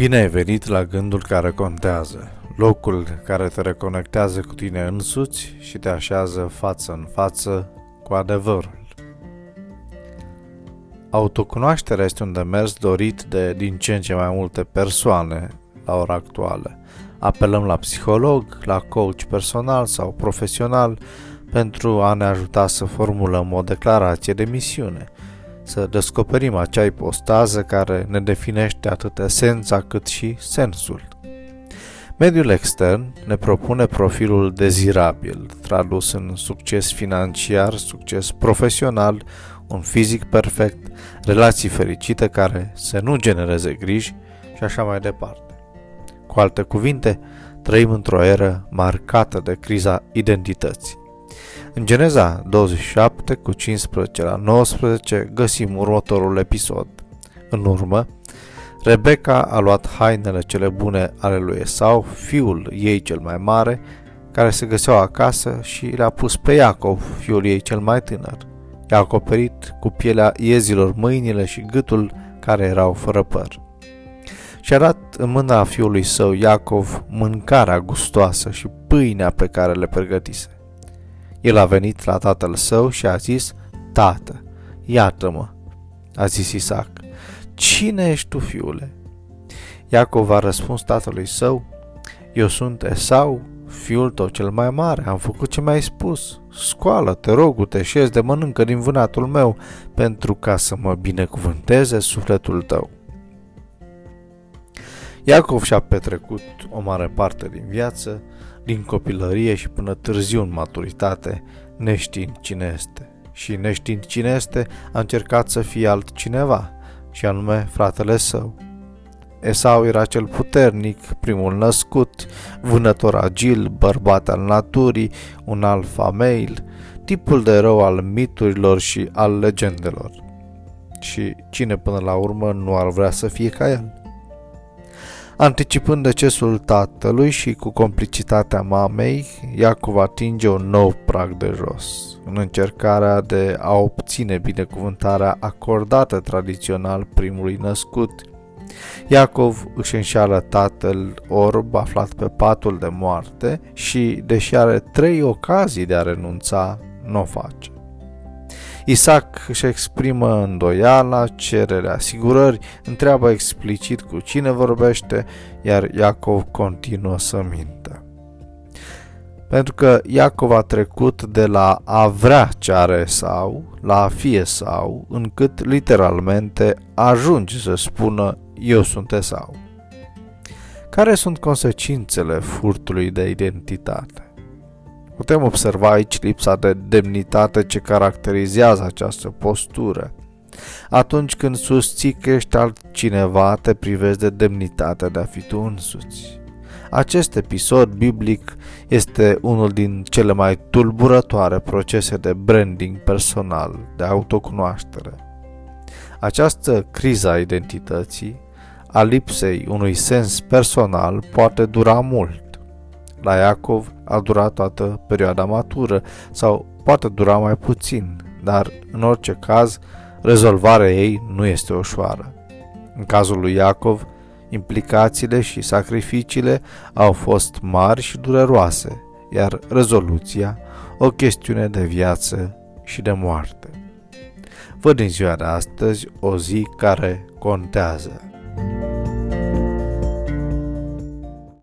Bine ai venit la gândul care contează, locul care te reconectează cu tine însuți și te așează față în față cu adevărul. Autocunoașterea este un demers dorit de din ce în ce mai multe persoane la ora actuală. Apelăm la psiholog, la coach personal sau profesional pentru a ne ajuta să formulăm o declarație de misiune – să descoperim acea ipostază care ne definește atât esența cât și sensul. Mediul extern ne propune profilul dezirabil, tradus în succes financiar, succes profesional, un fizic perfect, relații fericite care să nu genereze griji și așa mai departe. Cu alte cuvinte, trăim într-o eră marcată de criza identității. În Geneza 27 cu 15 la 19 găsim următorul episod. În urmă, Rebecca a luat hainele cele bune ale lui Esau, fiul ei cel mai mare, care se găseau acasă și le-a pus pe Iacov, fiul ei cel mai tânăr. I-a acoperit cu pielea iezilor mâinile și gâtul care erau fără păr. Și-a dat în mâna fiului său Iacov mâncarea gustoasă și pâinea pe care le pregătise. El a venit la tatăl său și a zis, Tată, iată-mă, a zis Isaac, cine ești tu, fiule? Iacov a răspuns tatălui său, eu sunt Esau, fiul tău cel mai mare, am făcut ce mi-ai spus. Scoală, te rog, te șezi de mănâncă din vânatul meu, pentru ca să mă binecuvânteze sufletul tău. Iacov și-a petrecut o mare parte din viață din copilărie și până târziu în maturitate, neștiind cine este. Și neștiind cine este, a încercat să fie altcineva, și anume fratele său. Esau era cel puternic, primul născut, vânător agil, bărbat al naturii, un alfa male, tipul de rău al miturilor și al legendelor. Și cine până la urmă nu ar vrea să fie ca el? Anticipând decesul tatălui și cu complicitatea mamei, Iacov atinge un nou prag de jos, în încercarea de a obține binecuvântarea acordată tradițional primului născut. Iacov își înșeală tatăl orb aflat pe patul de moarte și, deși are trei ocazii de a renunța, nu o face. Isaac își exprimă îndoiala, cere asigurări, întreabă explicit cu cine vorbește, iar Iacov continuă să mintă. Pentru că Iacov a trecut de la a vrea ce are sau la a fi sau, încât literalmente ajunge să spună eu sunt Esau. Care sunt consecințele furtului de identitate? Putem observa aici lipsa de demnitate ce caracterizează această postură. Atunci când susții că ești altcineva, te privezi de demnitatea de a fi tu însuți. Acest episod biblic este unul din cele mai tulburătoare procese de branding personal, de autocunoaștere. Această criză a identității, a lipsei unui sens personal, poate dura mult la Iacov a durat toată perioada matură sau poate dura mai puțin, dar în orice caz rezolvarea ei nu este ușoară. În cazul lui Iacov, implicațiile și sacrificiile au fost mari și dureroase, iar rezoluția o chestiune de viață și de moarte. Văd în ziua de astăzi o zi care contează.